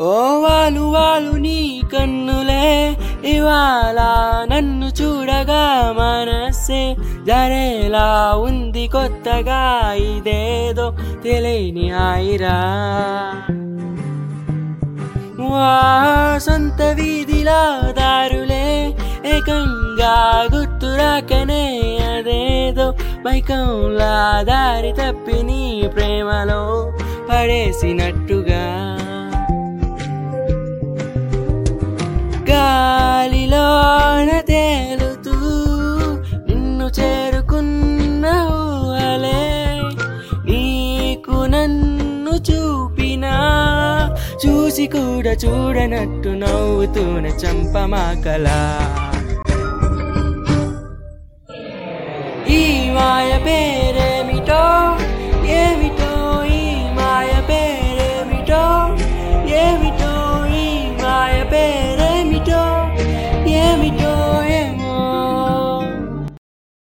ఓ వాలు వాలు నీ కన్నులే ఇవాళ నన్ను చూడగా మనసే. జరేలా ఉంది కొత్తగా ఇదేదో తెలియని ఆయిరా. వా సొంత వీధిలా దారులే ఏకంగా గుర్తురాకనే అదేదో మైకంలా దారి తప్పి నీ ప్రేమలో పడేసినట్టు నన్ను చూపినా చూసి కూడా చూడనట్టు నవ్వుతూనే చంపమాకలా. ఈ మాయ పే